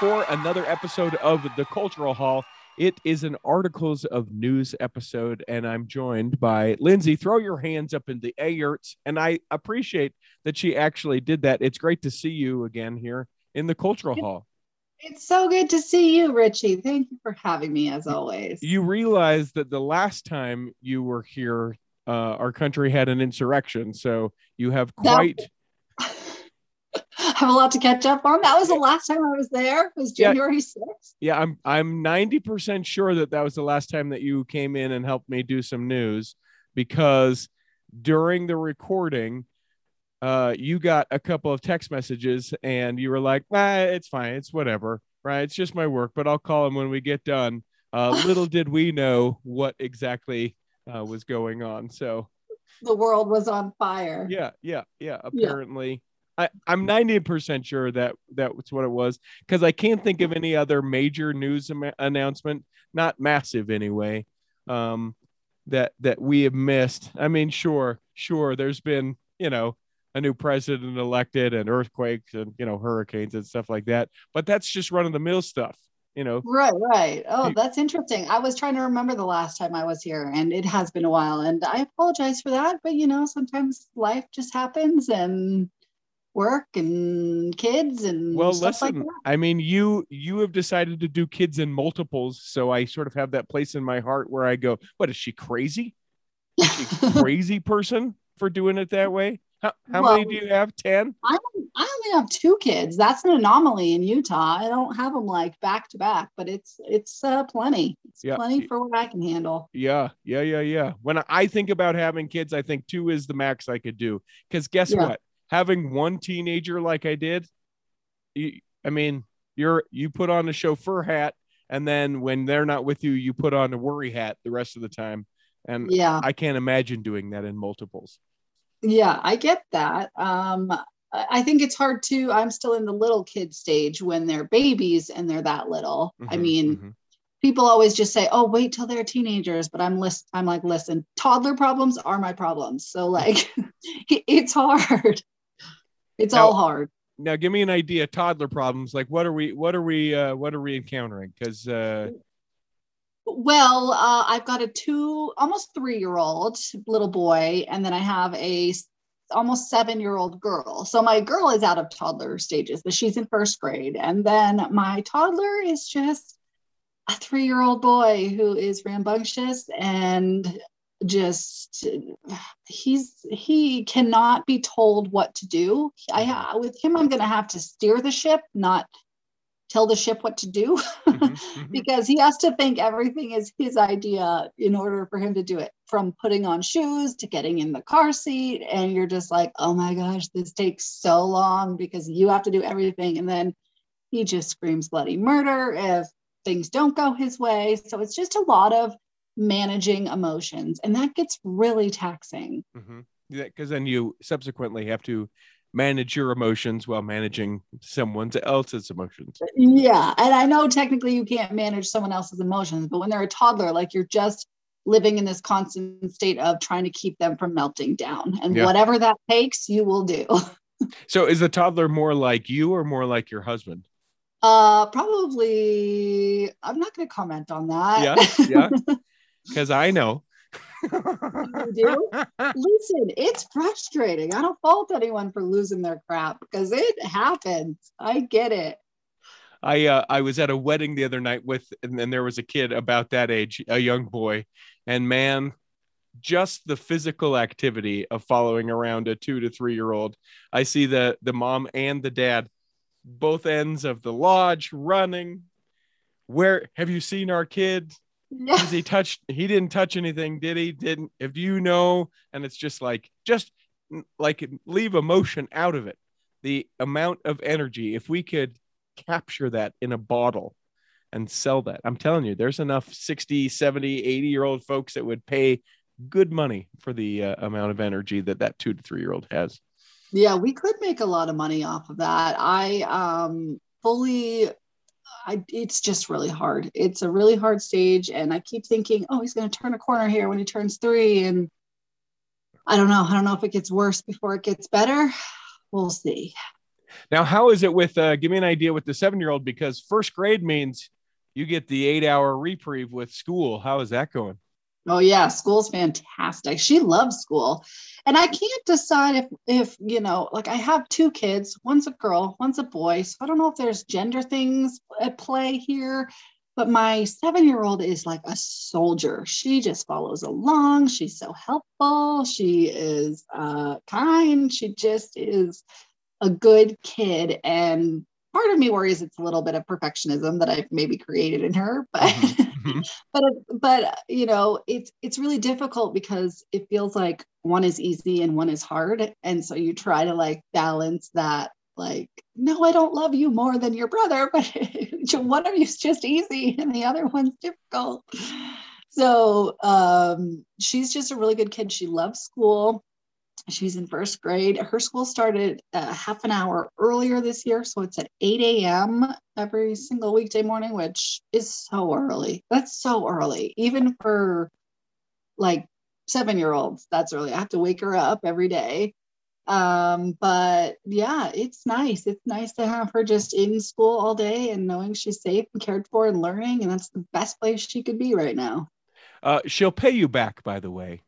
for another episode of the Cultural Hall. It is an articles of news episode, and I'm joined by Lindsay. Throw your hands up in the air, and I appreciate that she actually did that. It's great to see you again here in the Cultural Hall. It's so good to see you, Richie. Thank you for having me as always. You realize that the last time you were here, uh, our country had an insurrection, so you have quite. have a lot to catch up on. That was the last time I was there. It was January yeah, 6th. Yeah, I'm I'm 90% sure that that was the last time that you came in and helped me do some news because during the recording uh, you got a couple of text messages and you were like, ah, it's fine, it's whatever, right? It's just my work, but I'll call him when we get done. Uh, little did we know what exactly uh, was going on. So the world was on fire. Yeah, yeah, yeah. Apparently, yeah. I, I'm 90% sure that that's what it was because I can't think of any other major news am- announcement, not massive anyway, um, that that we have missed. I mean, sure, sure, there's been you know a new president elected and earthquakes and you know hurricanes and stuff like that, but that's just run of the mill stuff. You know, right, right. Oh, that's interesting. I was trying to remember the last time I was here, and it has been a while. And I apologize for that, but you know, sometimes life just happens, and work and kids and well listen like i mean you you have decided to do kids in multiples so i sort of have that place in my heart where i go what is she crazy? Is she crazy person for doing it that way? How, how well, many do you have? 10 I, I only have two kids. That's an anomaly in utah. I don't have them like back to back but it's it's uh, plenty. It's yeah. plenty for what i can handle. Yeah yeah yeah yeah. When i think about having kids i think two is the max i could do. Because guess yeah. what having one teenager like I did, you, I mean, you're you put on a chauffeur hat, and then when they're not with you, you put on a worry hat the rest of the time. And yeah, I can't imagine doing that in multiples. Yeah, I get that. Um, I think it's hard to. I'm still in the little kid stage when they're babies and they're that little. Mm-hmm, I mean, mm-hmm. people always just say, "Oh, wait till they're teenagers," but I'm list. I'm like, listen, toddler problems are my problems. So like, it's hard. It's now, all hard. Now, give me an idea. Toddler problems. Like, what are we? What are we? Uh, what are we encountering? Because. Uh... Well, uh, I've got a two, almost three-year-old little boy, and then I have a almost seven-year-old girl. So my girl is out of toddler stages, but she's in first grade, and then my toddler is just a three-year-old boy who is rambunctious and just he's he cannot be told what to do. I with him i'm going to have to steer the ship not tell the ship what to do. Mm-hmm, mm-hmm. because he has to think everything is his idea in order for him to do it from putting on shoes to getting in the car seat. And you're just like oh my gosh this takes so long because you have to do everything. And then he just screams bloody murder if things don't go his way. So it's just a lot of managing emotions and that gets really taxing. Mm-hmm. yeah because then you subsequently have to manage your emotions while managing someone else's emotions. Yeah and i know technically you can't manage someone else's emotions but when they're a toddler like you're just living in this constant state of trying to keep them from melting down and yeah. whatever that takes you will do. So is the toddler more like you or more like your husband? Uh probably i'm not going to comment on that. Yeah yeah because I know. you do? Listen, it's frustrating. I don't fault anyone for losing their crap because it happens. I get it. I uh, I was at a wedding the other night with, and then there was a kid about that age, a young boy, and man, just the physical activity of following around a two to three year old. I see the the mom and the dad, both ends of the lodge running. Where have you seen our kid? Yeah. he touched he didn't touch anything did he? Didn't. If you know and it's just like just like leave emotion out of it. The amount of energy if we could capture that in a bottle and sell that. I'm telling you there's enough 60 70 80 year old folks that would pay good money for the uh, amount of energy that that two to three year old has. Yeah we could make a lot of money off of that. I um fully I, it's just really hard. It's a really hard stage. And I keep thinking, oh, he's going to turn a corner here when he turns three. And I don't know. I don't know if it gets worse before it gets better we'll see. Now, how is it with? Uh, give me an idea with the seven-year-old because first grade means you get the eight-hour reprieve with school. How is that going? Oh yeah, school's fantastic. She loves school. And I can't decide if if, you know, like I have two kids, one's a girl, one's a boy. So I don't know if there's gender things at play here, but my 7-year-old is like a soldier. She just follows along. She's so helpful. She is uh kind. She just is a good kid and part of me worries it's a little bit of perfectionism that I've maybe created in her, but mm-hmm. but but you know it's it's really difficult because it feels like one is easy and one is hard, and so you try to like balance that. Like, no, I don't love you more than your brother, but one of you is just easy and the other one's difficult. So um, she's just a really good kid. She loves school She's in first grade. Her school started a half an hour earlier this year. So it's at 8 a.m. every single weekday morning, which is so early. That's so early, even for like seven year olds. That's early. I have to wake her up every day. Um, but yeah, it's nice. It's nice to have her just in school all day and knowing she's safe and cared for and learning. And that's the best place she could be right now. Uh, she'll pay you back, by the way.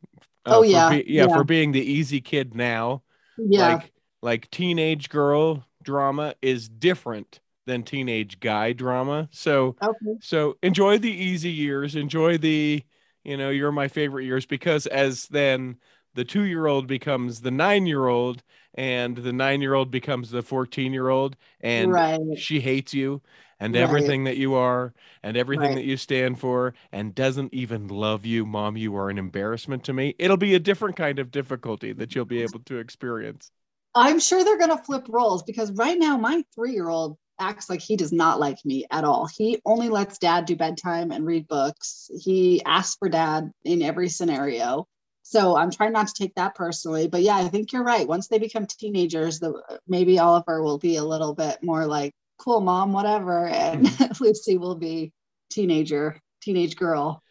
Uh, oh yeah. Be- yeah, yeah, for being the easy kid now. Yeah. Like like teenage girl drama is different than teenage guy drama. So okay. so enjoy the easy years, enjoy the you know, you're my favorite years because as then the 2-year-old becomes the 9-year-old and the 9-year-old becomes the 14-year-old and right. she hates you and right. everything that you are and everything right. that you stand for and doesn't even love you mom you are an embarrassment to me. It'll be a different kind of difficulty that you'll be able to experience. I'm sure they're going to flip roles because right now my 3-year-old acts like he does not like me at all. He only lets dad do bedtime and read books. He asks for dad in every scenario. So i'm trying not to take that personally but yeah i think you're right. Once they become teenagers the maybe oliver will be a little bit more like cool mom whatever and mm-hmm. lucy will be teenager teenage girl.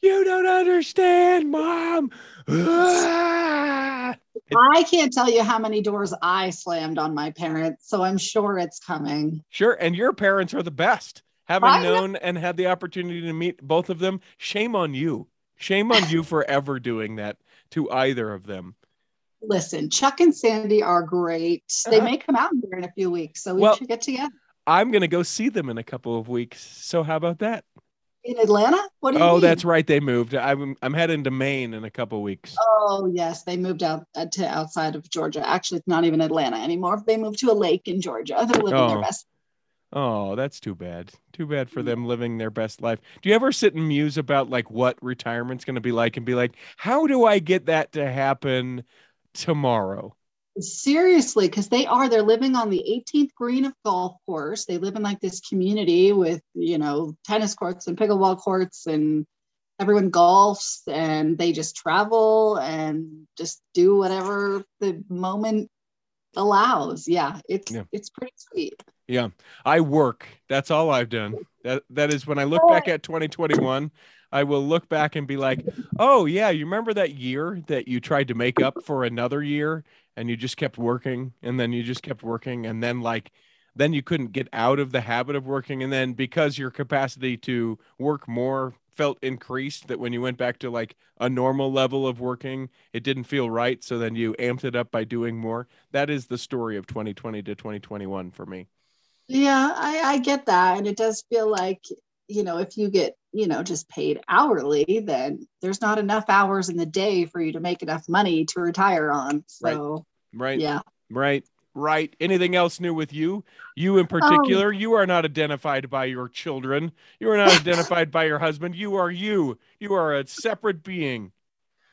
You don't understand mom. I can't tell you how many doors i slammed on my parents so i'm sure it's coming. Sure and your parents are the best. Having I known know. and had the opportunity to meet both of them shame on you. Shame on you for ever doing that to either of them listen, Chuck and Sandy are great. They uh-huh. may come out here in a few weeks, so we well, should get together. I'm going to go see them in a couple of weeks. So how about that? In Atlanta? What do you Oh, mean? that's right. They moved. I'm I'm heading to Maine in a couple of weeks. Oh yes, they moved out uh, to outside of Georgia. Actually, it's not even Atlanta anymore. They moved to a lake in Georgia. They're living oh. their best. Oh, that's too bad. Too bad for them living their best life. Do you ever sit and muse about like what retirement's going to be like and be like, how do I get that to happen tomorrow. Seriously, because they are, they're living on the 18th green of golf course. They live in like this community with, you know, tennis courts and pickleball courts and everyone golfs and they just travel and just do whatever the moment allows. Yeah, it's yeah. it's pretty sweet. Yeah. I work. That's all I've done. That that is when I look oh. back at 2021, I will look back and be like, oh, yeah, you remember that year that you tried to make up for another year and you just kept working and then you just kept working and then like, then you couldn't get out of the habit of working. And then because your capacity to work more felt increased, that when you went back to like a normal level of working, it didn't feel right. So then you amped it up by doing more. That is the story of 2020 to 2021 for me. Yeah, I, I get that. And it does feel like you know, if you get, you know, just paid hourly, then there's not enough hours in the day for you to make enough money to retire on. So, right. right. Yeah. Right. Right. Anything else new with you? You in particular, um, you are not identified by your children. You are not identified by your husband. You are you. You are a separate being.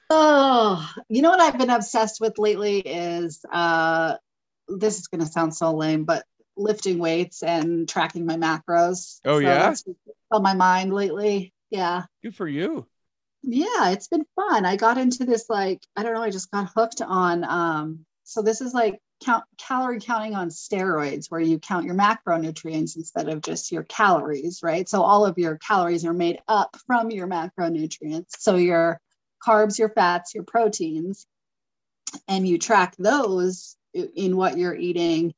Oh, you know what I've been obsessed with lately is uh this is going to sound so lame, but lifting weights and tracking my macros. Oh so yeah, on my mind lately. Yeah, good for you. Yeah, it's been fun. I got into this like I don't know. I just got hooked on. Um, so this is like count calorie counting on steroids, where you count your macronutrients instead of just your calories, right? So all of your calories are made up from your macronutrients. So your carbs, your fats, your proteins, and you track those in what you're eating.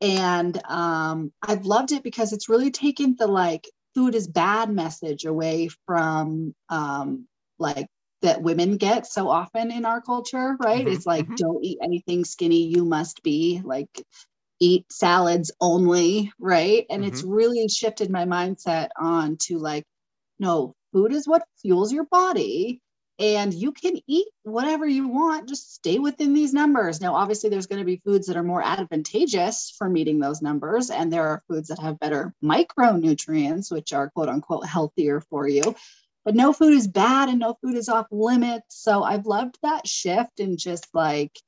And um, I've loved it because it's really taken the like food is bad message away from um, like that women get so often in our culture, right? Mhm, It's like, mhm. don't eat anything skinny, you must be like, eat salads only, right? And it's really shifted my mindset on to like, no, food is what fuels your body. And you can eat whatever you want, just stay within these numbers. Now, obviously, there's going to be foods that are more advantageous for meeting those numbers, and there are foods that have better micronutrients, which are quote unquote healthier for you but no food is bad and no food is off limits. So I've loved that shift and just like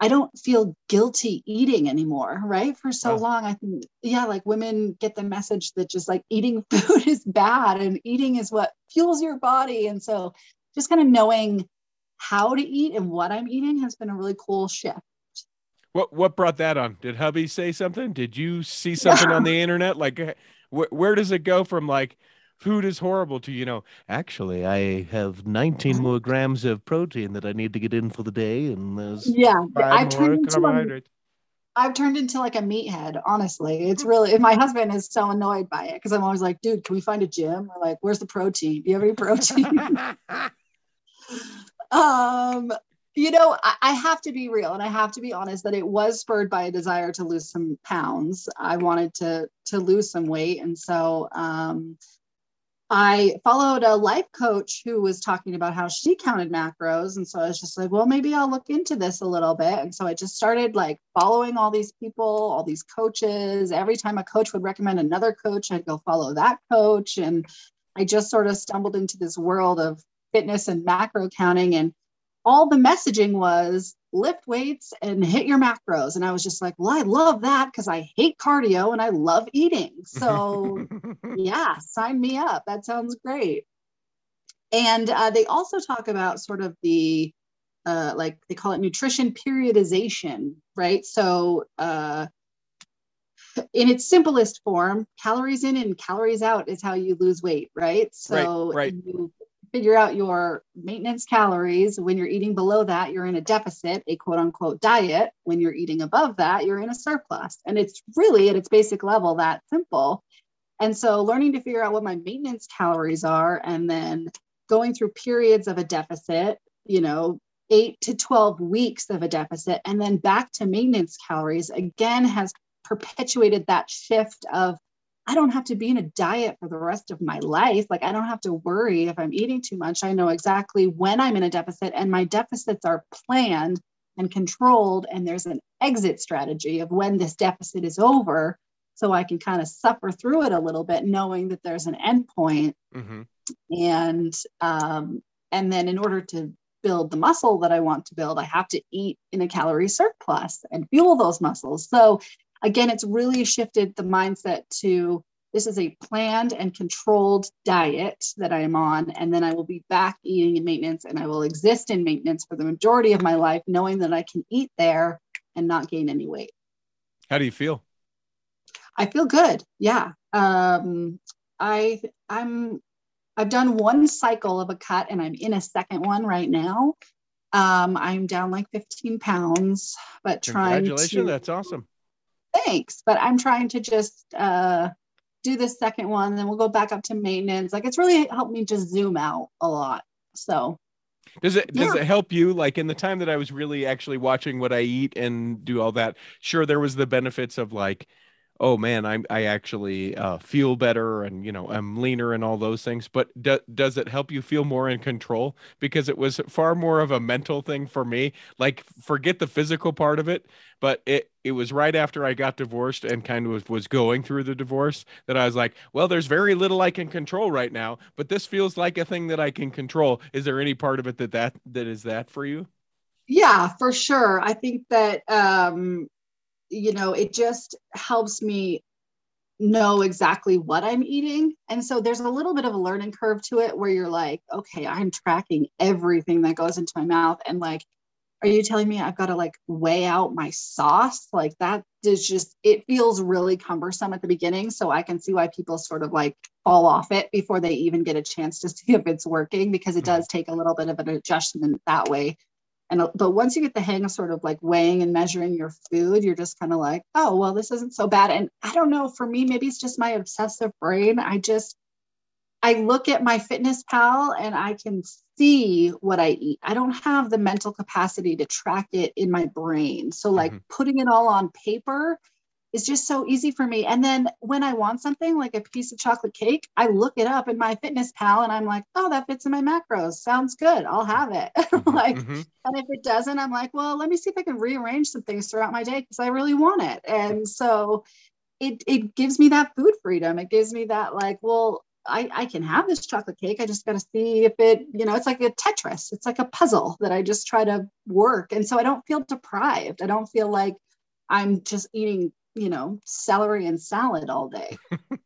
I don't feel guilty eating anymore, right? For so Oh. long, I think, yeah, like women get the message that just like eating food is bad and eating is what fuels your body. And so just kind of knowing how to eat and what I'm eating has been a really cool shift. What what brought that on? Did hubby say something? Did you see something on the internet? Like, uh, wh- where does it go from like food is horrible to you know? Actually, I have 19 more grams of protein that I need to get in for the day, and there's Yeah, I've turned into a. I've turned into like a meathead, honestly. It's really, my husband is so annoyed by it because I'm always like, dude, can we find a gym? Or like, where's the protein? Do you have any protein? um, you know, I, I have to be real and I have to be honest that it was spurred by a desire to lose some pounds. I wanted to to lose some weight. And so um I followed a life coach who was talking about how she counted macros. And so I was just like, well, maybe I'll look into this a little bit. And so I just started like following all these people, all these coaches. Every time a coach would recommend another coach, I'd go follow that coach. And I just sort of stumbled into this world of fitness and macro counting. And all the messaging was lift weights and hit your macros. And I was just like, well, I love that because I hate cardio and I love eating. So yeah, sign me up. That sounds great. And uh, they also talk about sort of the, uh, like they call it nutrition periodization, right? So, uh, in its simplest form, calories in and calories out is how you lose weight, right? So, right. you figure out your maintenance calories. When you're eating below that, you're in a deficit, a quote unquote diet. When you're eating above that, you're in a surplus. And it's really at its basic level that simple. And so learning to figure out what my maintenance calories are and then going through periods of a deficit, you know, eight to 12 weeks of a deficit, and then back to maintenance calories again has perpetuated that shift of I don't have to be in a diet for the rest of my life. Like, I don't have to worry if I'm eating too much. I know exactly when I'm in a deficit, and my deficits are planned and controlled. And there's an exit strategy of when this deficit is over. So I can kind of suffer through it a little bit, knowing that there's an end point. hmm And, um, and then in order to build the muscle that I want to build, I have to eat in a calorie surplus and fuel those muscles. So again, it's really shifted the mindset to this is a planned and controlled diet that I am on. And then I will be back eating in maintenance and I will exist in maintenance for the majority of my life, knowing that I can eat there and not gain any weight. How do you feel? I feel good. Yeah. Um, I I'm I've done one cycle of a cut and I'm in a second one right now. Um, I'm down like 15 pounds, but trying Congratulations, to that's awesome. Thanks. But I'm trying to just uh do the second one, then we'll go back up to maintenance. Like it's really helped me just zoom out a lot. So Does it does Yeah. it help you? Like in the time that I was really actually watching what I eat and do all that, sure there was the benefits of like, oh man, I'm I actually uh, feel better and you know I'm leaner and all those things. But do, does it help you feel more in control? Because it was far more of a mental thing for me. Like forget the physical part of it, but it it was right after I got divorced and kind of was, was going through the divorce that I was like, well, there's very little I can control right now, but this feels like a thing that I can control. Is there any part of it that that that is that for you? yeah for sure i think that um you know it just helps me know exactly what i'm eating. And so there's a little bit of a learning curve to it where you're like okay i'm tracking everything that goes into my mouth. And like are you telling me i've got to like weigh out my sauce? Like that is just it feels really cumbersome at the beginning. So i can see why people sort of like fall off it before they even get a chance to see if it's working because it mm-hmm. does take a little bit of an adjustment that way And uh, but once you get the hang of sort of like weighing and measuring your food, you're just kind of like, oh, well, this isn't so bad. And I don't know, for me, maybe it's just my obsessive brain. I just I look at my fitness pal and I can see what I eat. I don't have the mental capacity to track it in my brain. So like mm-hmm. putting it all on paper is just so easy for me. And then when I want something like a piece of chocolate cake, I look it up in my fitness pal and I'm like, oh, that fits in my macros. Sounds good. I'll have it. Mm-hmm, like, mm-hmm. and if it doesn't, I'm like, well, let me see if I can rearrange some things throughout my day because I really want it. And so it it gives me that food freedom. It gives me that like, well, I, I can have this chocolate cake. I just got to see if it, you know, it's like a Tetris. It's like a puzzle that I just try to work. And so I don't feel deprived. I don't feel like I'm just eating you know, celery and salad all day.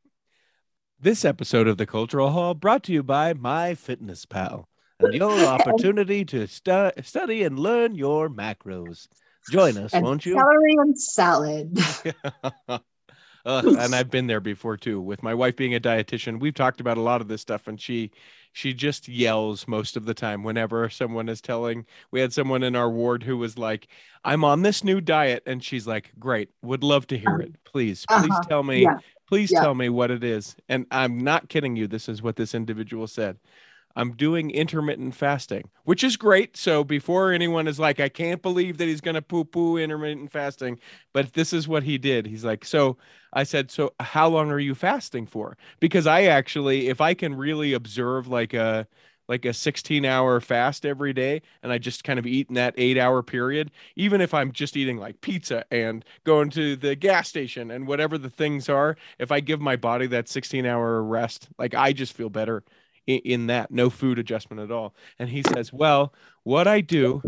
this episode of the Cultural Hall brought to you by My Fitness Pal and your opportunity to stu- study and learn your macros. Join us, and won't you? Celery and salad. and I've been there before too. With my wife being a dietitian, we've talked about a lot of this stuff, and she she just yells most of the time whenever someone is telling. We had someone in our ward who was like, "I'm on this new diet," and she's like, "Great, would love to hear it. Please, please uh-huh. tell me, yeah. please yeah. tell me what it is." And I'm not kidding you. This is what this individual said. I'm doing intermittent fasting, which is great. So before anyone is like, I can't believe that he's going to poo poo intermittent fasting, but this is what he did. He's like, so I said, so how long are you fasting for? Because I actually, if I can really observe like a, like a 16 hour fast every day and I just kind of eat in that eight hour period, even if I'm just eating like pizza and going to the gas station and whatever the things are, if I give my body that 16 hour rest, like I just feel better in, in that no food adjustment at all. And he says well what i do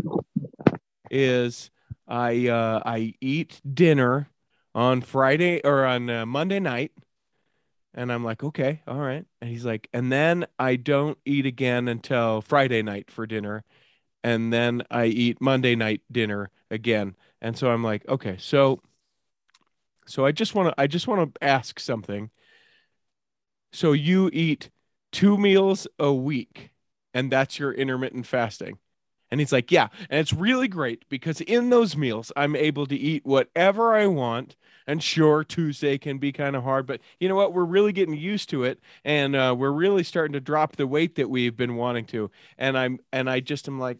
is i uh, i eat dinner on friday or on uh, monday night. And i'm like okay all right. And he's like and then i don't eat again until friday night for dinner. And then i eat monday night dinner again. And so i'm like okay so so i just want to i just want to ask something. So you eat two meals a week and that's your intermittent fasting. And he's like, Yeah. And it's really great because in those meals, I'm able to eat whatever I want. And sure, Tuesday can be kind of hard, but you know what? We're really getting used to it. And uh, we're really starting to drop the weight that we've been wanting to. And I'm, and I just am like,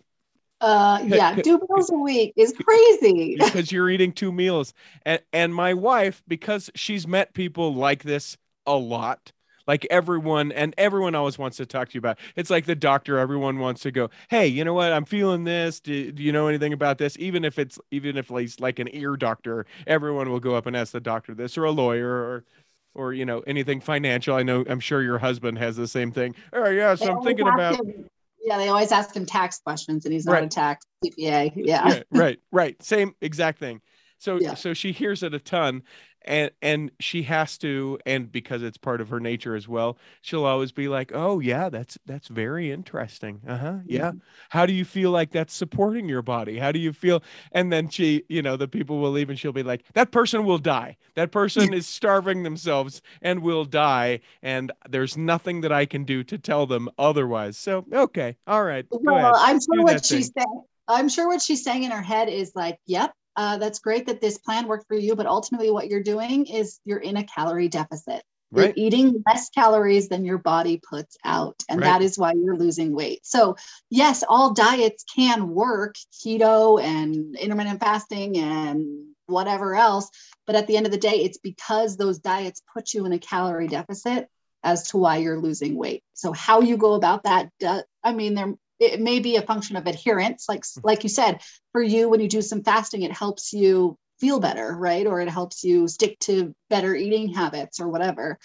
uh, yeah, two meals a week is crazy because you're eating two meals. And, and my wife, because she's met people like this a lot, like everyone and everyone always wants to talk to you about it's like the doctor everyone wants to go hey you know what? I'm feeling this. Do, do you know anything about this? Even if it's even if it's like an ear doctor everyone will go up and ask the doctor this or a lawyer or or you know anything financial. I know i'm sure your husband has the same thing. Oh yeah so i'm thinking about him, yeah they always ask him tax questions and he's not right. a tax cpa yeah. yeah right right same exact thing so yeah. so she hears it a ton and and she has to and because it's part of her nature as well she'll always be like oh yeah that's that's very interesting. Uh-huh yeah. Mm-hmm. how do you feel like that's supporting your body? How do you feel? And then she you know the people will leave and she'll be like that person will die. That person is starving themselves and will die and there's nothing that i can do to tell them otherwise. So okay all right well i'm sure what she's saying i'm sure what she's saying in her head is like yep uh, that's great that this plan worked for you, but ultimately what you're doing is you're in a calorie deficit. Right. You're eating less calories than your body puts out. And right. that is why you're losing weight. So, yes, all diets can work keto and intermittent fasting and whatever else. But at the end of the day, it's because those diets put you in a calorie deficit as to why you're losing weight. So, how you go about that, does. I mean, there it may be a function of adherence like mm-hmm. like you said for you when you do some fasting it helps you feel better right? Or it helps you stick to better eating habits or whatever.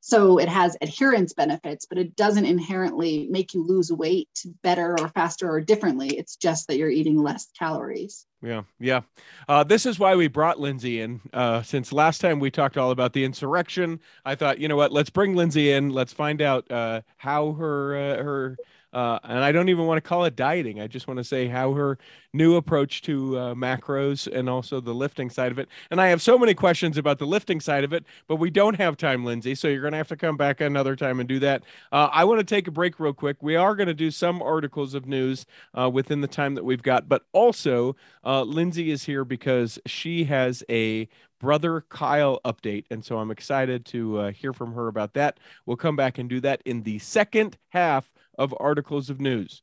So it has adherence benefits but it doesn't inherently make you lose weight better or faster or differently. It's just that you're eating less calories. Yeah yeah. Uh, this is why we brought lindsay in. Uh, since last time we talked all about the insurrection i thought you know what? Let's bring lindsay in. Let's find out uh, how her uh, her uh, and I don't even want to call it dieting. I just want to say how her new approach to uh, macros and also the lifting side of it. And I have so many questions about the lifting side of it, but we don't have time, Lindsay. So you're going to have to come back another time and do that. Uh, I want to take a break real quick. We are going to do some articles of news uh, within the time that we've got, but also uh, Lindsay is here because she has a brother Kyle update. And so I'm excited to uh, hear from her about that. We'll come back and do that in the second half of articles of news.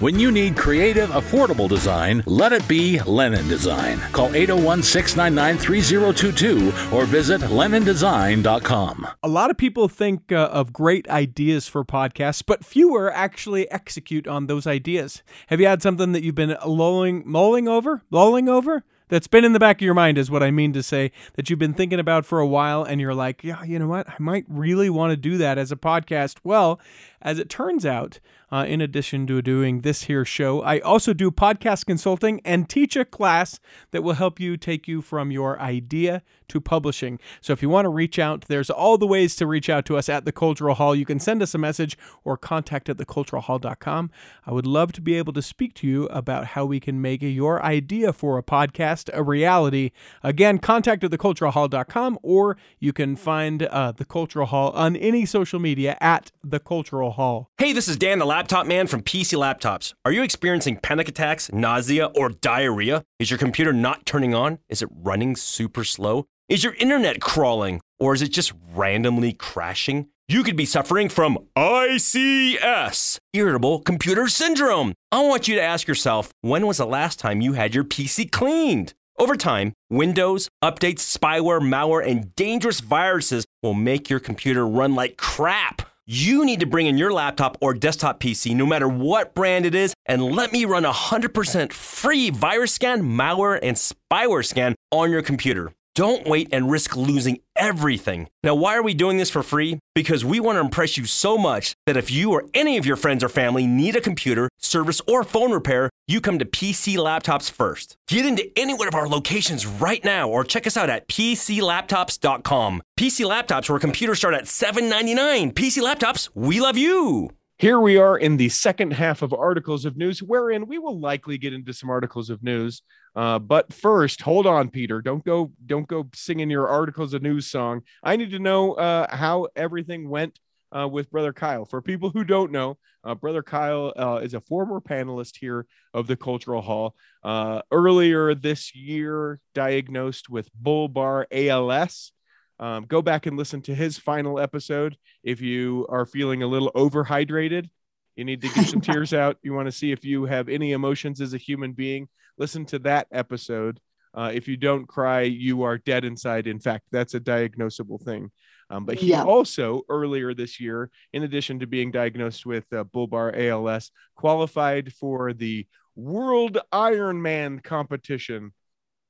When you need creative, affordable design, let it be Lennon Design. Call 801 699 3022 or visit LennonDesign.com. A lot of people think uh, of great ideas for podcasts, but fewer actually execute on those ideas. Have you had something that you've been lolling, mulling over? Lolling over? that's been in the back of your mind is what I mean to say that you've been thinking about for a while and you're like, yeah, you know what? I might really want to do that as a podcast. Well, as it turns out, uh, in addition to doing this here show, I also do podcast consulting and teach a class that will help you take you from your idea to publishing. So if you want to reach out, there's all the ways to reach out to us at the Cultural Hall. You can send us a message or contact at theculturalhall.com. I would love to be able to speak to you about how we can make your idea for a podcast a reality. Again, contact at theculturalhall.com or you can find uh, the Cultural Hall on any social media at the Cultural Hall. Hey, this is Dan, the laptop man from PC Laptops. Are you experiencing panic attacks, nausea, or diarrhea? Is your computer not turning on? Is it running super slow? Is your internet crawling? Or is it just randomly crashing? You could be suffering from ICS, Irritable Computer Syndrome. I want you to ask yourself when was the last time you had your PC cleaned? Over time, Windows, updates, spyware, malware, and dangerous viruses will make your computer run like crap. You need to bring in your laptop or desktop PC, no matter what brand it is, and let me run a 100% free virus scan, malware, and spyware scan on your computer. Don't wait and risk losing everything. Now, why are we doing this for free? Because we want to impress you so much that if you or any of your friends or family need a computer, service, or phone repair, you come to PC Laptops first. Get into any one of our locations right now or check us out at PCLaptops.com. PC Laptops, where computers start at $7.99. PC Laptops, we love you. Here we are in the second half of articles of news, wherein we will likely get into some articles of news. Uh, but first, hold on, Peter. Don't go. Don't go singing your articles of news song. I need to know uh, how everything went uh, with Brother Kyle. For people who don't know, uh, Brother Kyle uh, is a former panelist here of the Cultural Hall. Uh, earlier this year, diagnosed with bulbar ALS. Um, go back and listen to his final episode if you are feeling a little overhydrated. You need to get some tears out. You want to see if you have any emotions as a human being. Listen to that episode. Uh, if you don't cry, you are dead inside. In fact, that's a diagnosable thing. Um, but he yeah. also earlier this year, in addition to being diagnosed with uh, bulbar ALS, qualified for the World Ironman competition.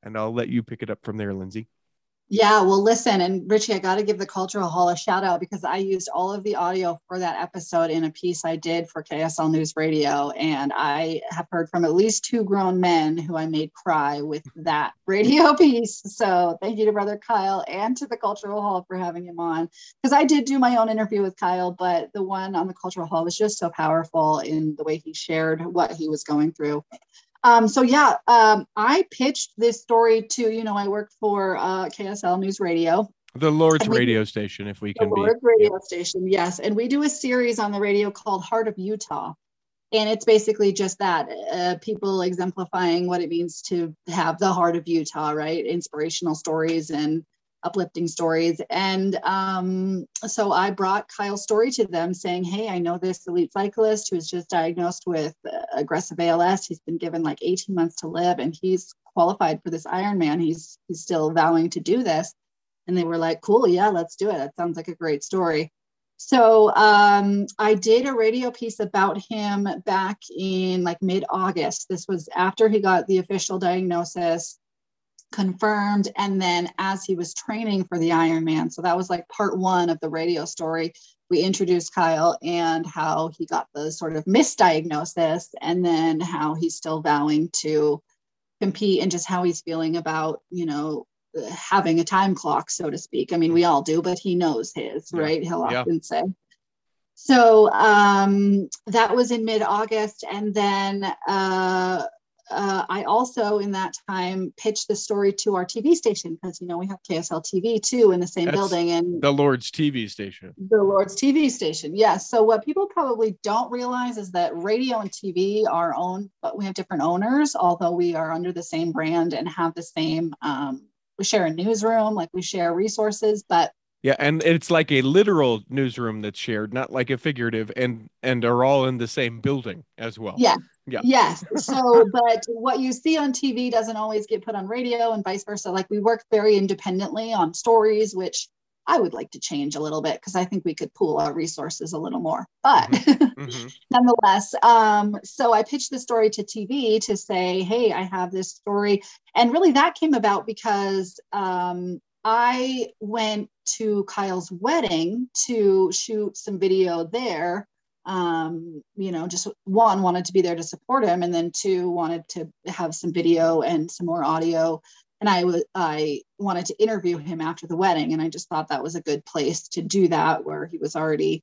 And I'll let you pick it up from there, Lindsay. Yeah, well, listen, and Richie, I got to give the Cultural Hall a shout out because I used all of the audio for that episode in a piece I did for KSL News Radio. And I have heard from at least two grown men who I made cry with that radio piece. So thank you to Brother Kyle and to the Cultural Hall for having him on. Because I did do my own interview with Kyle, but the one on the Cultural Hall was just so powerful in the way he shared what he was going through. Um, so yeah, um, I pitched this story to, you know, I work for uh, KSL News Radio. The Lord's radio station, if we can the Lord's radio station, yes. And we do a series on the radio called Heart of Utah. And it's basically just that uh, people exemplifying what it means to have the heart of Utah, right? Inspirational stories and uplifting stories. And um, so I brought Kyle's story to them saying, Hey, I know this elite cyclist who's just diagnosed with uh, aggressive ALS. He's been given like 18 months to live and he's qualified for this Ironman. He's, he's still vowing to do this. And they were like, Cool, yeah, let's do it. That sounds like a great story. So um, I did a radio piece about him back in like mid August. This was after he got the official diagnosis confirmed, and then as he was training for the Ironman. So that was like part one of the radio story. We introduced Kyle and how he got the sort of misdiagnosis, and then how he's still vowing to compete and just how he's feeling about you know having a time clock, so to speak. I mean, we all do, but he knows his, Yeah. right? He'll Yeah. often say. So um, that was in mid August. And then uh, uh, I also, in that time, pitched the story to our TV station because, you know, we have KSL TV too in the same That's building. And The Lord's TV station. the Lord's TV station. Yes. So what people probably don't realize is that radio and TV are owned, but we have different owners, although we are under the same brand and have the same. Um, we share a newsroom, like we share resources, but Yeah, and it's like a literal newsroom that's shared, not like a figurative, and and are all in the same building as well. Yeah. Yeah. Yes. So, but what you see on TV doesn't always get put on radio and vice versa. Like we work very independently on stories, which I would like to change a little bit because I think we could pool our resources a little more. But Mhm. nonetheless, um, so I pitched the story to TV to say, hey, I have this story. And really that came about because um, I went to Kyle's wedding to shoot some video there. Um, you know, just one wanted to be there to support him, and then two wanted to have some video and some more audio. And I was I wanted to interview him after the wedding, and I just thought that was a good place to do that, where he was already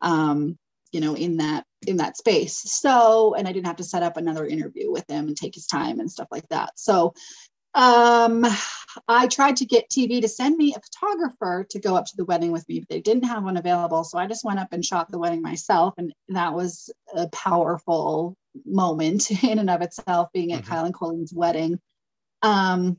um, you know in that in that space so and i didn't have to set up another interview with him and take his time and stuff like that so um i tried to get tv to send me a photographer to go up to the wedding with me but they didn't have one available so i just went up and shot the wedding myself and that was a powerful moment in and of itself being at Mhm. kyle and colleen's wedding um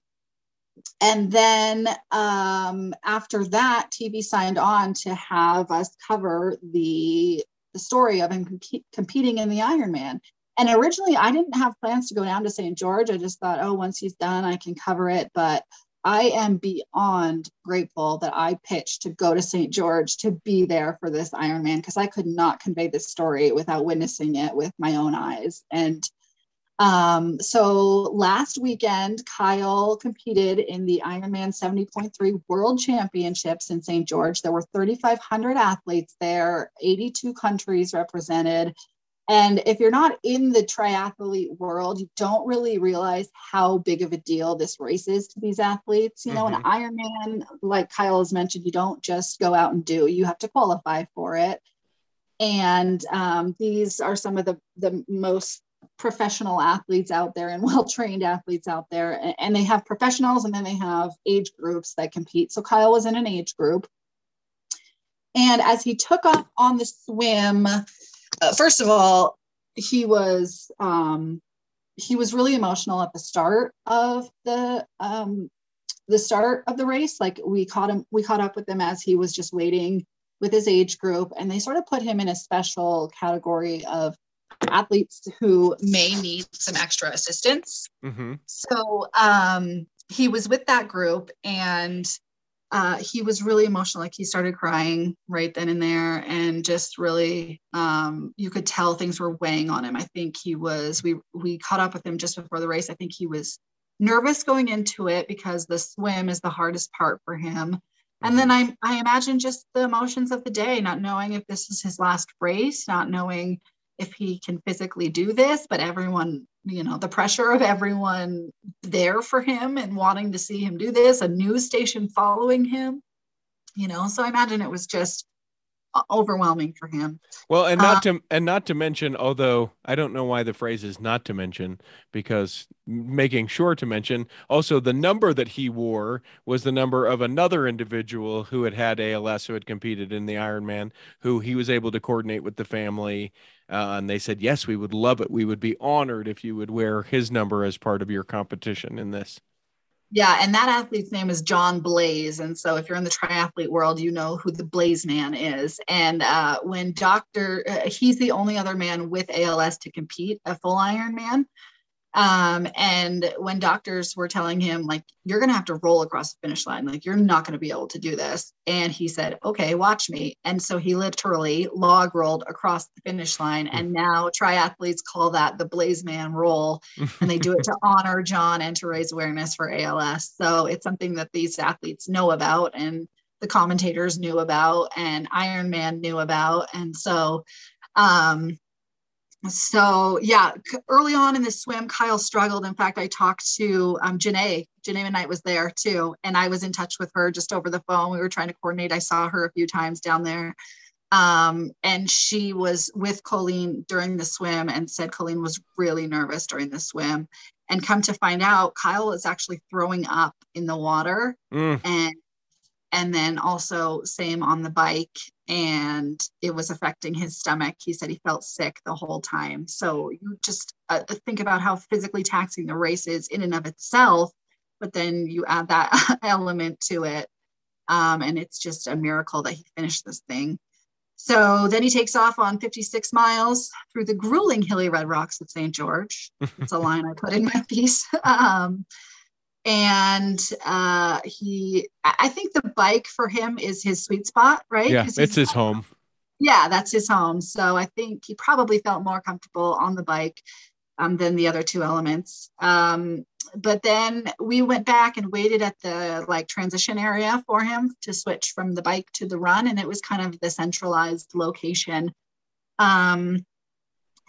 and then um, after that, TV signed on to have us cover the, the story of him compe- competing in the Ironman. And originally, I didn't have plans to go down to St. George. I just thought, oh, once he's done, I can cover it. But I am beyond grateful that I pitched to go to St. George to be there for this Ironman because I could not convey this story without witnessing it with my own eyes. And um, so last weekend, Kyle competed in the Ironman 70.3 World Championships in St. George. There were 3,500 athletes there, 82 countries represented. And if you're not in the triathlete world, you don't really realize how big of a deal this race is to these athletes. You know, an Ironman, like Kyle has mentioned, you don't just go out and do, you have to qualify for it. And um, these are some of the, the most professional athletes out there and well-trained athletes out there A- and they have professionals and then they have age groups that compete so kyle was in an age group and as he took off on the swim uh, first of all he was um, he was really emotional at the start of the um, the start of the race like we caught him we caught up with him as he was just waiting with his age group and they sort of put him in a special category of athletes who may need some extra assistance. Mhm. So um, he was with that group and uh, he was really emotional. Like he started crying right then and there, and just really, um, you could tell things were weighing on him. I think he was. We we caught up with him just before the race. I think he was nervous going into it because the swim is the hardest part for him. And then I I imagine just the emotions of the day, not knowing if this is his last race, not knowing if he can physically do this, but everyone, you know, the pressure of everyone there for him and wanting to see him do this, a news station following him, you know. So I imagine it was just overwhelming for him. Well, and Uh, not to and not to mention, although I don't know why the phrase is not to mention, because making sure to mention, also the number that he wore was the number of another individual who had had ALS who had competed in the Ironman, who he was able to coordinate with the family, uh, and they said, yes, we would love it. We would be honored if you would wear his number as part of your competition in this. Yeah, and that athlete's name is Jon Blais. And so if you're in the triathlete world, you know who the Blazeman is. And uh, when Dr. Uh, he's the only other man with ALS to compete a full Ironman. Um, and when doctors were telling him, like, you're going to have to roll across the finish line, like, you're not going to be able to do this. And he said, okay, watch me. And so he literally log rolled across the finish line. And now triathletes call that the Blazeman roll. And they do it to honor Jon and to raise awareness for ALS. So it's something that these athletes know about and the commentators knew about and Ironman knew about. And so, um, so yeah, early on in the swim, Kyle struggled. In fact, I talked to um, Janae. Janae Knight was there too, and I was in touch with her just over the phone. We were trying to coordinate. I saw her a few times down there, um, and she was with Colleen during the swim, and said Colleen was really nervous during the swim. And come to find out, Kyle was actually throwing up in the water, mm. and and then also same on the bike and it was affecting his stomach. He said he felt sick the whole time. So you just uh, think about how physically taxing the race is in and of itself but then you add that element to it um, and it's just a miracle that he finished this thing. So then he takes off on 56 miles through the grueling hilly red rocks of st george. It's a line i put in my piece. Um, and uh, he i think the bike for him is his sweet spot right? Yeah it's his home. Yeah that's his home. So i think he probably felt more comfortable on the bike um, than the other two elements. Um, but then we went back and waited at the like transition area for him to switch from the bike to the run and it was kind of the centralized location. Um,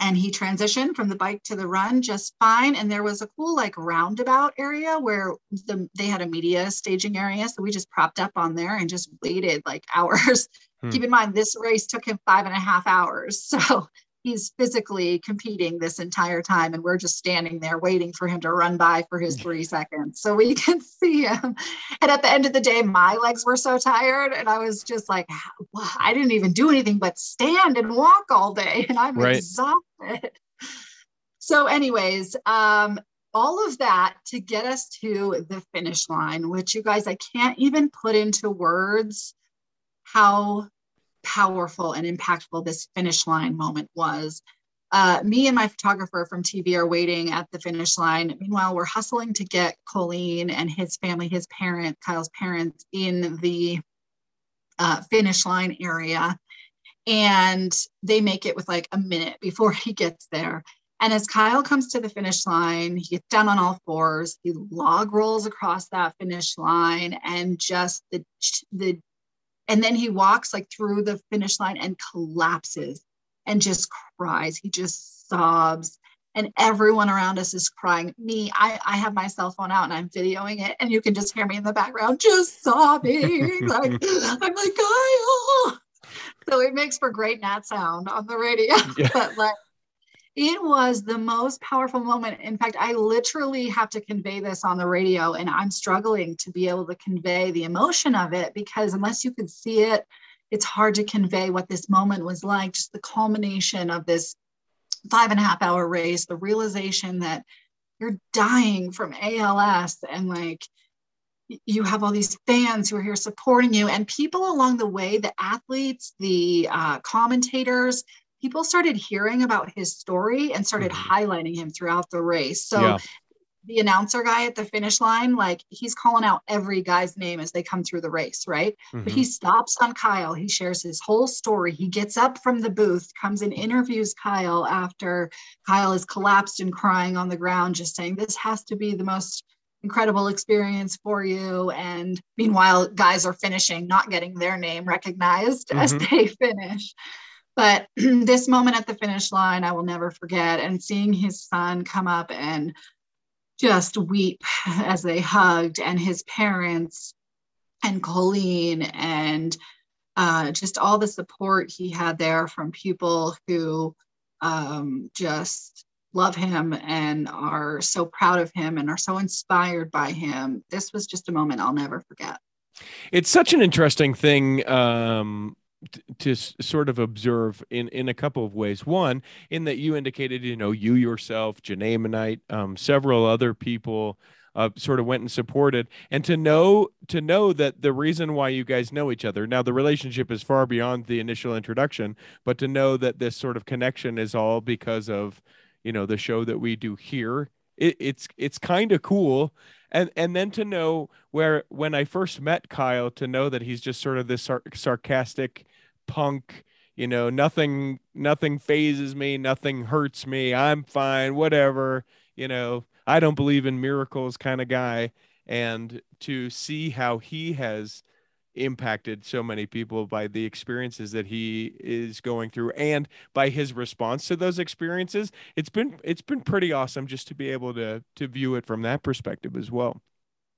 and he transitioned from the bike to the run just fine. And there was a cool like roundabout area where the, they had a media staging area. So we just propped up on there and just waited like hours. Hmm. keep in mind this race took him five and a half hours. So he's physically competing this entire time and we're just standing there waiting for him to run by for his three seconds so we can see him. And at the end of the day my legs were so tired and i was just like i didn't even do anything but stand and walk all day. And i'm right. exhausted so anyways um all of that to get us to the finish line which you guys i can't even put into words how powerful and impactful this finish line moment was. Uh, me and my photographer from TV are waiting at the finish line. Meanwhile, we're hustling to get Colleen and his family, his parent, Kyle's parents, in the uh, finish line area. And they make it with like a minute before he gets there. And as Kyle comes to the finish line, he gets down on all fours, he log rolls across that finish line, and just the the and then he walks like through the finish line and collapses and just cries. He just sobs. And everyone around us is crying. Me, I, I have my cell phone out and I'm videoing it, and you can just hear me in the background just sobbing. like I'm like, Kyle. So it makes for great nat sound on the radio. Yeah. but like it was the most powerful moment. In fact, I literally have to convey this on the radio, and I'm struggling to be able to convey the emotion of it because unless you could see it, it's hard to convey what this moment was like. Just the culmination of this five and a half hour race, the realization that you're dying from ALS and like you have all these fans who are here supporting you and people along the way the athletes the uh, commentators people started hearing about his story and started mm-hmm. highlighting him throughout the race. So yeah. the announcer guy at the finish line, like he's calling out every guy's name as they come through the race, right? Mm-hmm. But he stops on Kyle. He shares his whole story. He gets up from the booth, comes and interviews Kyle after Kyle is collapsed and crying on the ground, just saying, This has to be the most incredible experience for you. And meanwhile, guys are finishing, not getting their name recognized mm-hmm. as they finish. But this moment at the finish line, I will never forget. And seeing his son come up and just weep as they hugged, and his parents and Colleen, and uh, just all the support he had there from people who um, just love him and are so proud of him and are so inspired by him. This was just a moment I'll never forget. It's such an interesting thing um, to sort of observe in in a couple of ways. One, in that you indicated, you know, you yourself, Janae Manite, um, several other people uh, sort of went and supported, and to know to know that the reason why you guys know each other now, the relationship is far beyond the initial introduction, but to know that this sort of connection is all because of you know the show that we do here it, it's it's kind of cool. And and then to know where when i first met kyle to know that he's just sort of this sar- sarcastic punk you know nothing nothing phases me nothing hurts me i'm fine whatever you know i don't believe in miracles kind of guy. And to see how he has impacted so many people by the experiences that he is going through and by his response to those experiences it's been it's been pretty awesome just to be able to to view it from that perspective as well.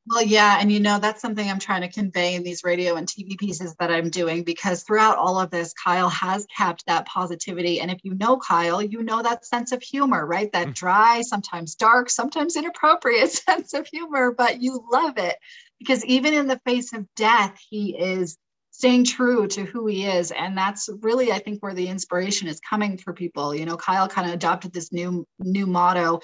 Well yeah and you know that's something i'm trying to convey in these radio and tv pieces that i'm doing because throughout all of this kyle has kept that positivity. And if you know kyle you know that sense of humor right? That mm. dry sometimes dark sometimes inappropriate sense of humor but you love it because even in the face of death, he is staying true to who he is. And that's really, I think, where the inspiration is coming for people. You know, Kyle kind of adopted this new new motto.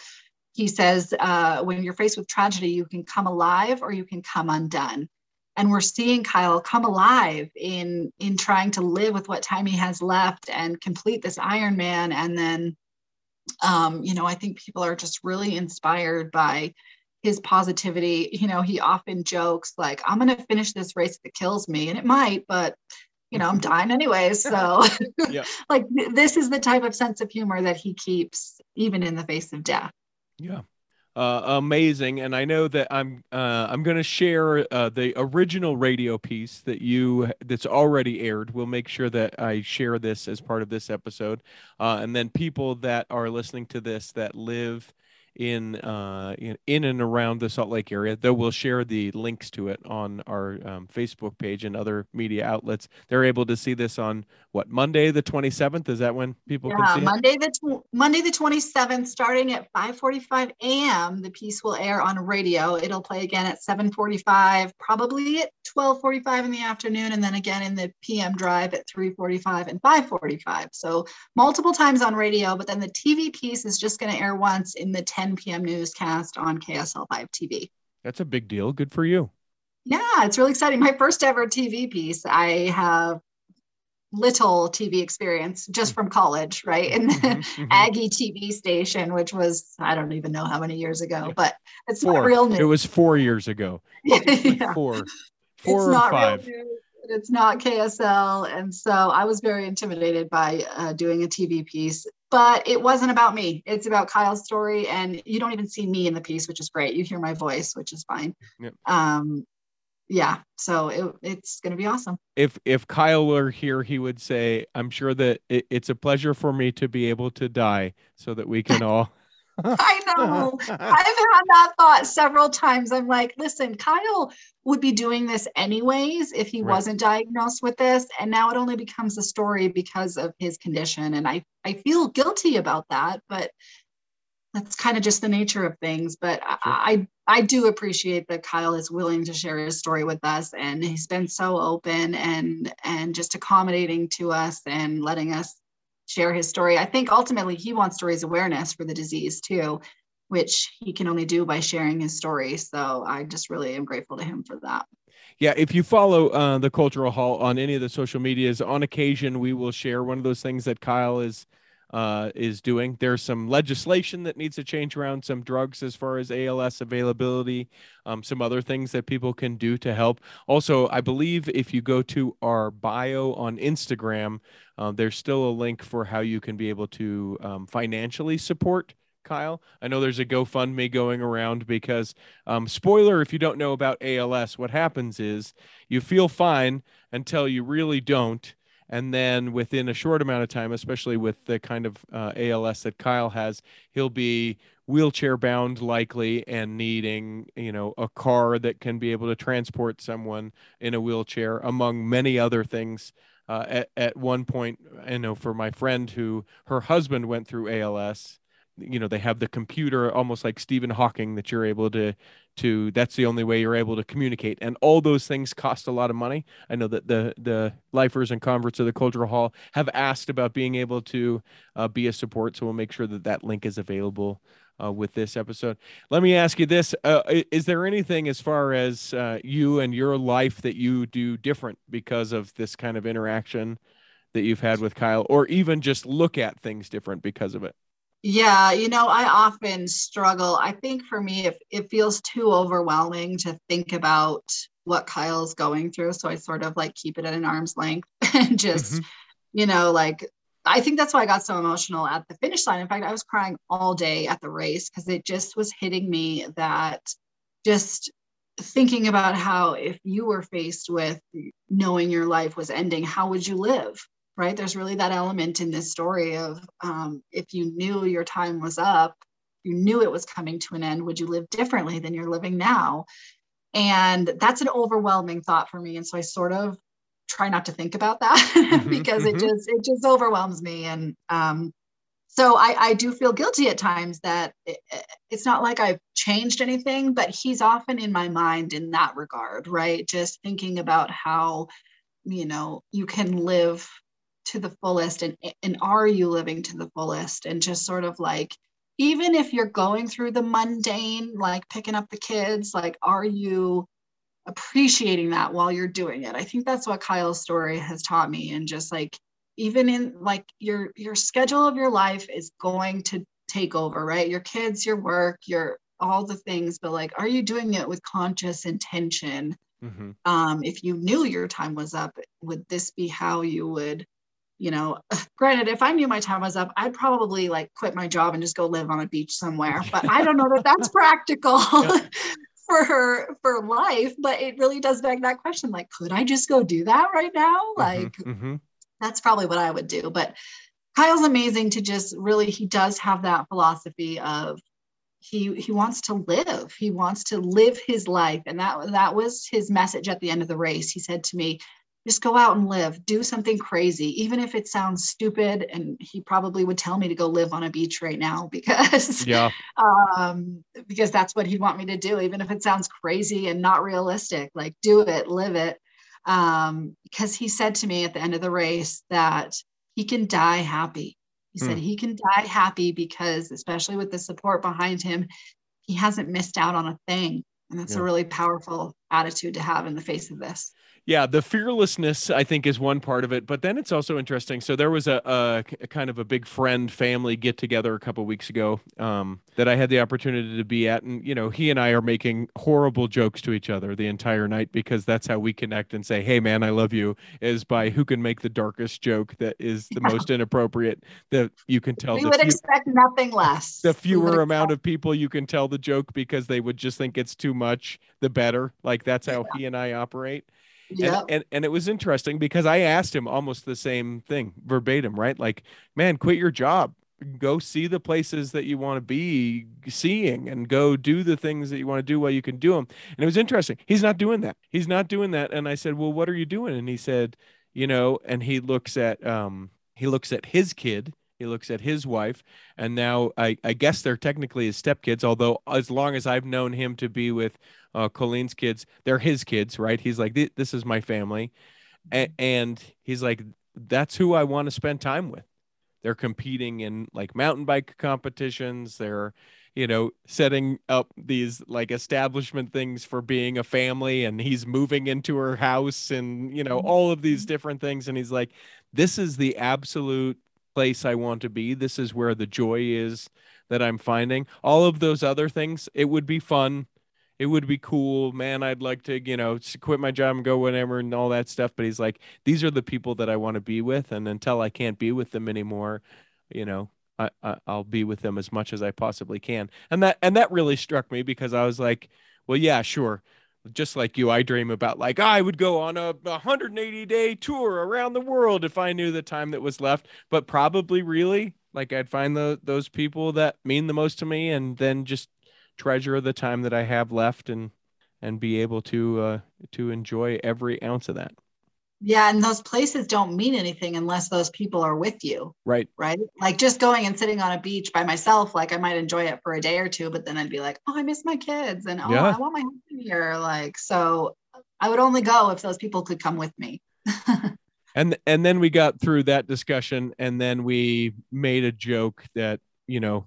He says, uh, when you're faced with tragedy, you can come alive or you can come undone. And we're seeing Kyle come alive in in trying to live with what time he has left and complete this Ironman. And then, um, you know, I think people are just really inspired by his positivity. You know, he often jokes like, I'm going to finish this race if it kills me. And it might, but, you know, I'm dying anyways. So, like, this is the type of sense of humor that he keeps even in the face of death. Yeah. Uh, amazing, and I know that I'm uh, I'm going to share uh, the original radio piece that you that's already aired. We'll make sure that I share this as part of this episode, uh, and then people that are listening to this that live in uh, in in and around the Salt Lake area. Though we'll share the links to it on our um, Facebook page and other media outlets. They're able to see this on what Monday the 27th. Is that when people yeah, can see Monday it? the Monday the 27th, starting at 5:45 a.m. The piece will air on radio. It'll play again at 7:45, probably at 12:45 in the afternoon, and then again in the PM drive at 3:45 and 5:45. So multiple times on radio, but then the TV piece is just going to air once in the 10 p.m. newscast on KSL 5 TV. That's a big deal. Good for you. Yeah, it's really exciting. My first ever TV piece. I have little TV experience just from college, right? In the mm-hmm, mm-hmm. Aggie TV station, which was I don't even know how many years ago, but it's four. not real news. It was four years ago. yeah. Four, four it's or five. News, it's not KSL, and so I was very intimidated by uh, doing a TV piece. But it wasn't about me. It's about Kyle's story, and you don't even see me in the piece, which is great. You hear my voice, which is fine. Yep. Um, yeah so it, it's going to be awesome if if kyle were here he would say i'm sure that it, it's a pleasure for me to be able to die so that we can all i know i've had that thought several times i'm like listen kyle would be doing this anyways if he right. wasn't diagnosed with this and now it only becomes a story because of his condition and i i feel guilty about that but that's kind of just the nature of things. But sure. I, I do appreciate that Kyle is willing to share his story with us, and he's been so open and and just accommodating to us and letting us share his story. I think ultimately he wants to raise awareness for the disease too, which he can only do by sharing his story. So I just really am grateful to him for that. Yeah, if you follow uh, the Cultural Hall on any of the social medias, on occasion we will share one of those things that Kyle is uh, is doing. There's some legislation that needs to change around some drugs as far as ALS availability, um, some other things that people can do to help. Also, I believe if you go to our bio on Instagram, uh, there's still a link for how you can be able to um, financially support Kyle. I know there's a GoFundMe going around because, um, spoiler, if you don't know about ALS, what happens is you feel fine until you really don't and then within a short amount of time especially with the kind of uh, als that kyle has he'll be wheelchair bound likely and needing you know a car that can be able to transport someone in a wheelchair among many other things. Uh, at, at one point you know for my friend who her husband went through als you know they have the computer almost like stephen hawking that you're able to to that's the only way you're able to communicate. And all those things cost a lot of money. I know that the the lifers and converts of the cultural hall have asked about being able to uh, be a support. So we'll make sure that that link is available uh, with this episode. Let me ask you this uh, is there anything as far as uh, you and your life that you do different because of this kind of interaction that you've had with kyle? Or even just look at things different because of it Yeah, you know, I often struggle. I think for me, if it feels too overwhelming to think about what Kyle's going through, so I sort of like keep it at an arm's length and just, Mhm. you know, like I think that's why I got so emotional at the finish line. In fact, I was crying all day at the race because it just was hitting me that just thinking about how if you were faced with knowing your life was ending, how would you live? Right. There's really that element in this story of um, if you knew your time was up, you knew it was coming to an end, would you live differently than you're living now? And that's an overwhelming thought for me. And so I sort of try not to think about that Mhm, because mhm. it just it just overwhelms me. And um, so I, I do feel guilty at times that it, it's not like I've changed anything, but he's often in my mind in that regard, right? Just thinking about how, you know, you can live to the fullest and and are you living to the fullest? And just sort of like even if you're going through the mundane like picking up the kids like are you appreciating that while you're doing it? I think that's what kyle's story has taught me and just like even in like your your schedule of your life is going to take over right? Your kids your work your all the things but like are you doing it with conscious intention? Mhm. um, if you knew your time was up, would this be how you would, you know, granted, if I knew my time was up, I'd probably like quit my job and just go live on a beach somewhere. But I don't know that that's practical Yeah. for for life. But it really does beg that question: like, could I just go do that right now? Like, Mhm, mhm. that's probably what I would do. But Kyle's amazing to just really, he does have that philosophy of he he wants to live. He wants to live his life. And that that was his message at the end of the race. He said to me, just go out and live, do something crazy, even if it sounds stupid. And he probably would tell me to go live on a beach right now because yeah um, because that's what he'd want me to do, even if it sounds crazy and not realistic. Like, do it, live it. Um, because he said to me at the end of the race that he can die happy. He said Hmm. he can die happy because, especially with the support behind him, he hasn't missed out on a thing. And that's Yeah. a really powerful attitude to have in the face of this. Yeah, the fearlessness I think is one part of it, but then it's also interesting. So there was a, a, a kind of a big friend family get together a couple weeks ago um, that I had the opportunity to be at, and you know he and I are making horrible jokes to each other the entire night because that's how we connect and say, "Hey, man, I love you," is by who can make the darkest joke that is the Yeah. most inappropriate that you can tell. we would few- expect nothing less. the fewer amount of people you can tell the joke because they would just think it's too much, the better. Like that's how he and I operate. And, and and it was interesting because I asked him almost the same thing verbatim, right? Like, man, quit your job. Go see the places that you want to be seeing and go do the things that you want to do while you can do them. And it was interesting. He's not doing that. He's not doing that. And I said, "Well, what are you doing?" And he said, "You know," and he looks at um he looks at his kid he looks at his wife and now I, I guess they're technically his stepkids although as long as i've known him to be with uh, colleen's kids they're his kids right? He's like this is my family. A- and he's like that's who i want to spend time with. They're competing in like mountain bike competitions. They're you know setting up these like establishment things for being a family and he's moving into her house and you know all of these different things. And he's like this is the absolute place I want to be. This is where the joy is that I'm finding. All of those other things, it would be fun. It would be cool. Man, I'd like to, you know, quit my job and go whatever and all that stuff. But he's like, these are the people that I want to be with. And until I can't be with them anymore, you know, I, I, I'll be with them as much as I possibly can. And that, and that really struck me because I was like, well, yeah, sure just like you, I dream about like I would go on a 180 day tour around the world if I knew the time that was left. But probably really like I'd find the those people that mean the most to me, and then just treasure the time that I have left and and be able to uh, to enjoy every ounce of that. Yeah, and those places don't mean anything unless those people are with you, Right. right? Like just going and sitting on a beach by myself, like I might enjoy it for a day or two, but then I'd be like, oh, I miss my kids and oh, Yeah. I want my husband here. Like, so I would only go if those people could come with me. and and then we got through that discussion and then we made a joke that you know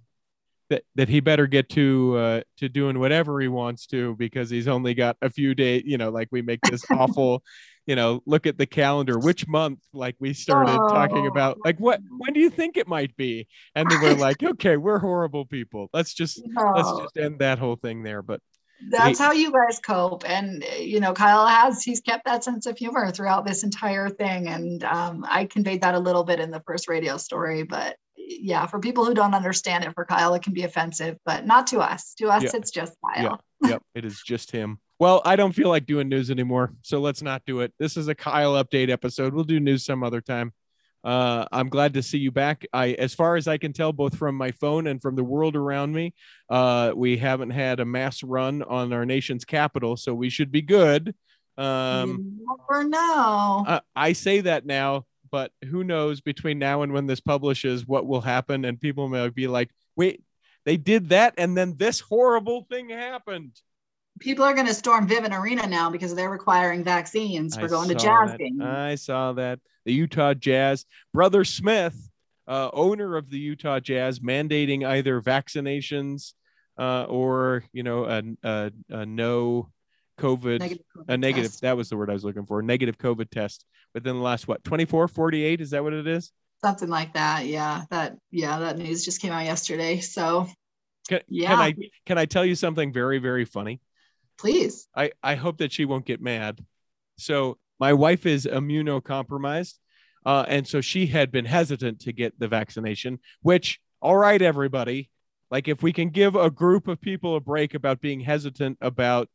that that he better get to uh to doing whatever he wants to because he's only got a few days you know like we make this awful you know, look at the calendar, which month, like we started talking Oh. about, like what, when do you think it might be? And then we're like, okay, we're horrible people. Let's just, let's just end that whole thing there. But That's We- how you guys cope. And, you know, Kyle has, he's kept that sense of humor throughout this entire thing. And um, I conveyed that a little bit in the first radio story. But yeah, for people who don't understand it, for Kyle, it can be offensive, but not to us. To us, Yeah. it's just Kyle. yep, it is just him. Well, I don't feel like doing news anymore, so let's not do it. This is a Kyle update episode. We'll do news some other time. Uh, I'm glad to see you back. I, as far as I can tell, both from my phone and from the world around me, uh, we haven't had a mass run on our nation's capital, so we should be good. Um, you never know. uh, I say that now, but who knows between now and when this publishes what will happen, and people may be like, "Wait, they did that, and then this horrible thing happened." People are going to storm Vivint Arena now because they're requiring vaccines for I going to jazz that. games. I saw that. The Utah Jazz, Brother Smith, uh, owner of the Utah Jazz, mandating either vaccinations uh, or you know a, a, a no COVID, Negative a negative. test. That was the word I was looking for. Negative COVID test within the last what 24, 48? Is that what it is? something like that. Yeah, that yeah, that news just came out yesterday. So Can, Yeah. can I can I tell you something very very funny? Please, I, I hope that she won't get mad. So my wife is immunocompromised. Uh, and so she had been hesitant to get the vaccination, which, all right, everybody, like if we can give a group of people a break about being hesitant about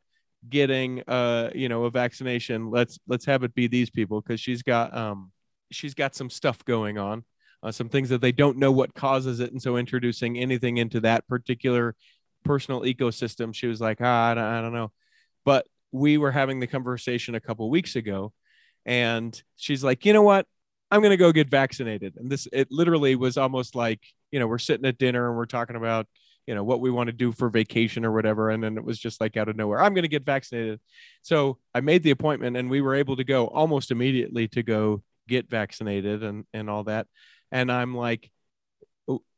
getting uh you know a vaccination let's let's have it be these people because she's got um she's got some stuff going on uh, some things that they don't know what causes it and so introducing anything into that particular personal ecosystem. She was like ah, I, don't, I don't know. But we were having the conversation a couple weeks ago and she's like you know what? I'm going to go get vaccinated. And this it literally was almost like you know we're sitting at dinner and we're talking about you know what we want to do for vacation or whatever and then it was just like out of nowhere i'm going to get vaccinated. So i made the appointment and we were able to go almost immediately to go get vaccinated and and all that. And i'm like "W- w-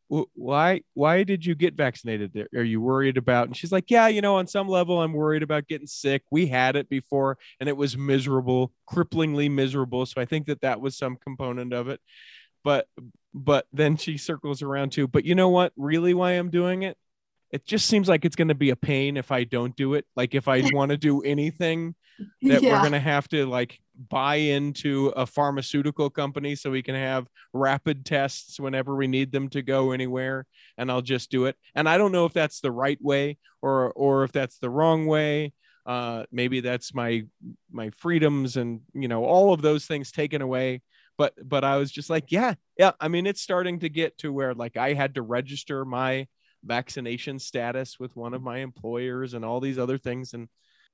why why did you get vaccinated there? Are you worried about and she's like yeah you know on some level i'm worried about getting sick. We had it before and it was miserable cripplingly miserable. So i think that that was some component of it. But but then she circles around to but you know what? Really why i'm doing it? It just seems like it's going to be a pain if i don't do it. Like if i want to do anything that we're going to have to like buy into a pharmaceutical company so we can have rapid tests whenever we need them to go anywhere and I'll just do it. And I don't know if that's the right way or or if that's the wrong way. Uh maybe that's my my freedoms and you know all of those things taken away. But but I was just like, yeah, yeah, I mean it's starting to get to where like I had to register my vaccination status with one of my employers and all these other things and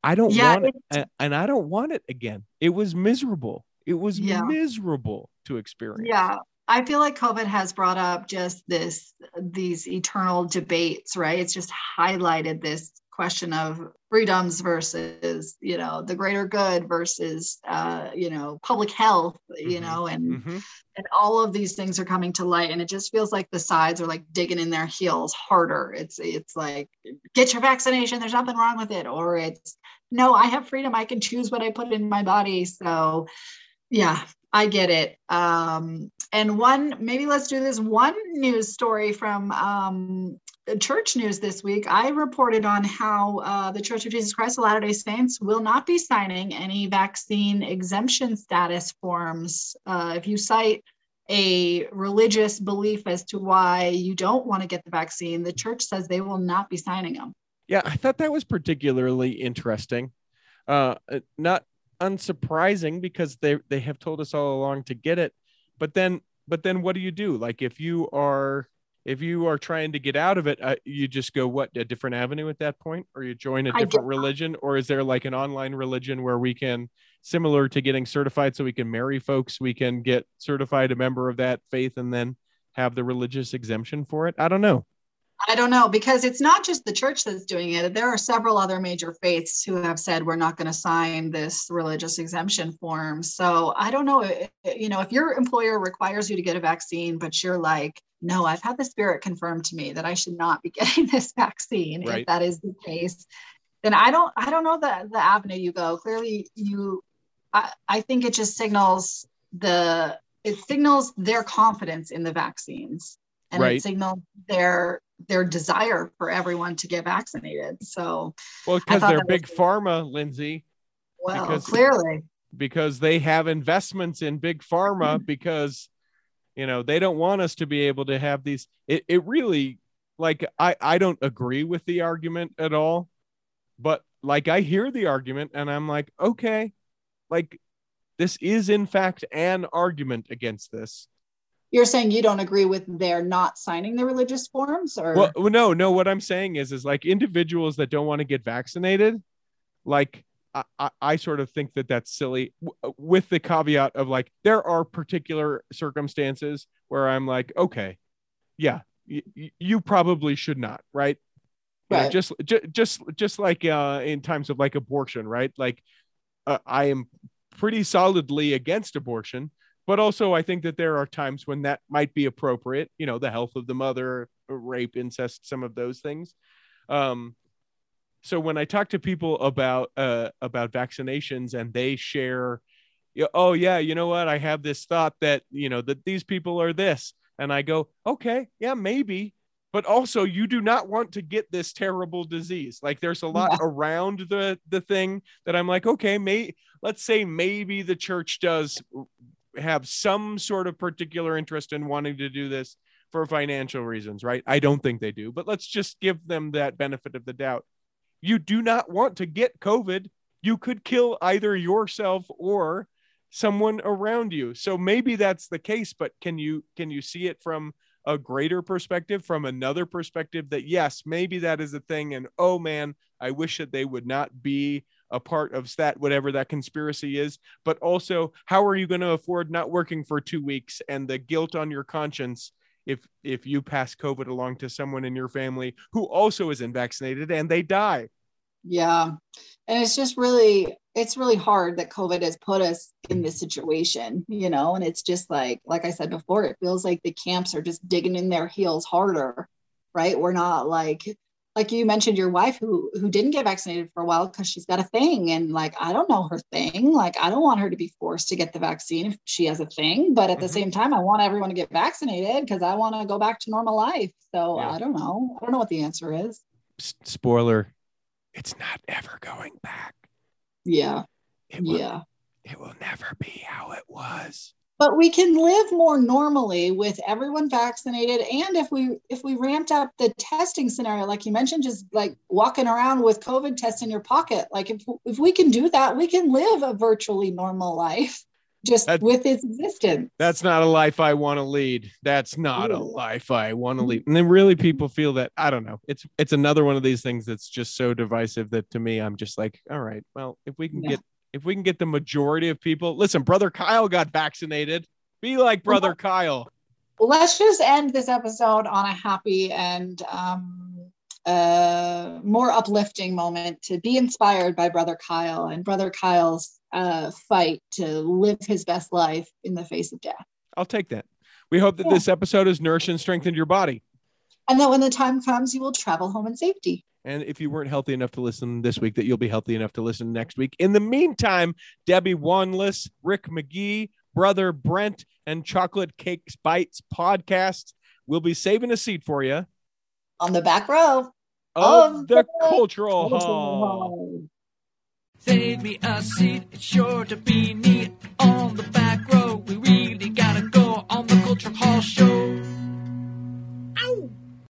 I don't Yeah, want it and I don't want it again. It was miserable. It was Yeah. miserable to experience. yeah. I feel like COVID has brought up just this these eternal debates, right? It's just highlighted this question of freedoms versus you know the greater good versus uh, you know public health, you Mhm. know, and Mhm. and all of these things are coming to light and it just feels like the sides are like digging in their heels harder it's it's like get your vaccination there's nothing wrong with it or it's no i have freedom. I can choose what i put in my body. So yeah i get it. Um and one maybe let's do this one news story from um church news this week. I reported on how uh, the church of jesus christ of latter day saints will not be signing any vaccine exemption status forms. Uh, if you cite a religious belief as to why you don't want to get the vaccine the church says they will not be signing them Yeah, I thought that was particularly interesting. Uh, uh, not unsurprising because they they have told us all along to get it, but then but then what do you do? Like if you are if you are trying to get out of it, uh, you just go what a different avenue at that point, or you join a different religion, or is there like an online religion where we can similar to getting certified, so we can marry folks, we can get certified a member of that faith, and then have the religious exemption for it? I don't know. I don't know because it's not just the church that's doing it. There are several other major faiths who have said we're not going to sign this religious exemption form. So I don't know. eh, eh, You know, if your employer requires you to get a vaccine, but you're like, no, I've had the spirit confirmed to me that I should not be getting this vaccine. Right. If that is the case, then I don't. I don't know the the avenue you go. Clearly, you. I, I think it just signals the it signals their confidence in the vaccines and Right. it signals their their desire for everyone to get vaccinated. So Well, because they're that was big pharma, Lindsay, well, Because- clearly. because they have investments in big pharma Mm-hmm. because you know they don't want us to be able to have these it, it really like i i don't agree with the argument at all but like i hear the argument and i'm like okay like this is in fact an argument against this You're saying you don't agree with their not signing the religious forms or? Well no no what i'm saying is is like individuals that don't want to get vaccinated like I, I, sort of think that that's silly w- with the caveat of like there are particular circumstances where i'm like okay yeah y- you probably should not right? You know, Right. just ju- just just like uh in times of like abortion right? Like uh, i am pretty solidly against abortion but also i think that there are times when that might be appropriate you know the health of the mother rape incest some of those things. Um so when i talk to people about uh about vaccinations and they share oh yeah you know what? I have this thought that you know that these people are this. And i go okay yeah maybe. But also you do not want to get this terrible disease. Like there's a lot Yeah. around the the thing that i'm like okay may let's say maybe the church does have some sort of particular interest in wanting to do this for financial reasons right? I don't think they do but let's just give them that benefit of the doubt. You do not want to get covid. You could kill either yourself or someone around you. So maybe that's the case but can you can you see it from a greater perspective from another perspective that yes maybe that is a thing and oh man i wish that they would not be a part of that whatever that conspiracy is but also how are you going to afford not working for two weeks and the guilt on your conscience if if you pass covid along to someone in your family who also isn't vaccinated and they die Yeah. And it's just really, it's really hard that COVID has put us in this situation, you know, and it's just like, like I said before, it feels like the camps are just digging in their heels harder, right? We're not like, like you mentioned your wife who who didn't get vaccinated for a while because she's got a thing and like i don't know her thing. Like i don't want her to be forced to get the vaccine if she has a thing but at the Mhm. same time i want everyone to get vaccinated because i want to go back to normal life. So Yeah. i don't know. I don't know what the answer is. Spoiler it's not ever going back. Yeah. It will, yeah. it will never be how it was but we can live more normally with everyone vaccinated and if we if we ramped up the testing scenario like you mentioned just like walking around with covid test in your pocket like if, if we can do that we can live a virtually normal life just That- with its existence that's not a life I want to lead. That's not a life I want to lead. And then really people feel that I don't know. It's it's another one of these things that's just so divisive that to me I'm just like, all right, well, if we can Yeah. get if we can get the majority of people, listen, brother Kyle got vaccinated. Be like brother Kyle. let's just end this episode on a happy and um, uh, more uplifting moment to be inspired by brother kyle and brother kyle's uh, fight to live his best life in the face of death I'll take that. We hope that Yeah. this episode has nourished and strengthened your body. And that when the time comes you will travel home in safety And if you weren't healthy enough to listen this week, that you'll be healthy enough to listen next week. In the meantime, Debbie Wanless, Rick McGee, brother Brent, and Chocolate Cakes Bites podcast will be saving a seat for you on the back row of, Of the, the Cultural Hall. Save me a seat, it's sure to be neat on the back row. We really gotta go on the Cultural Hall show.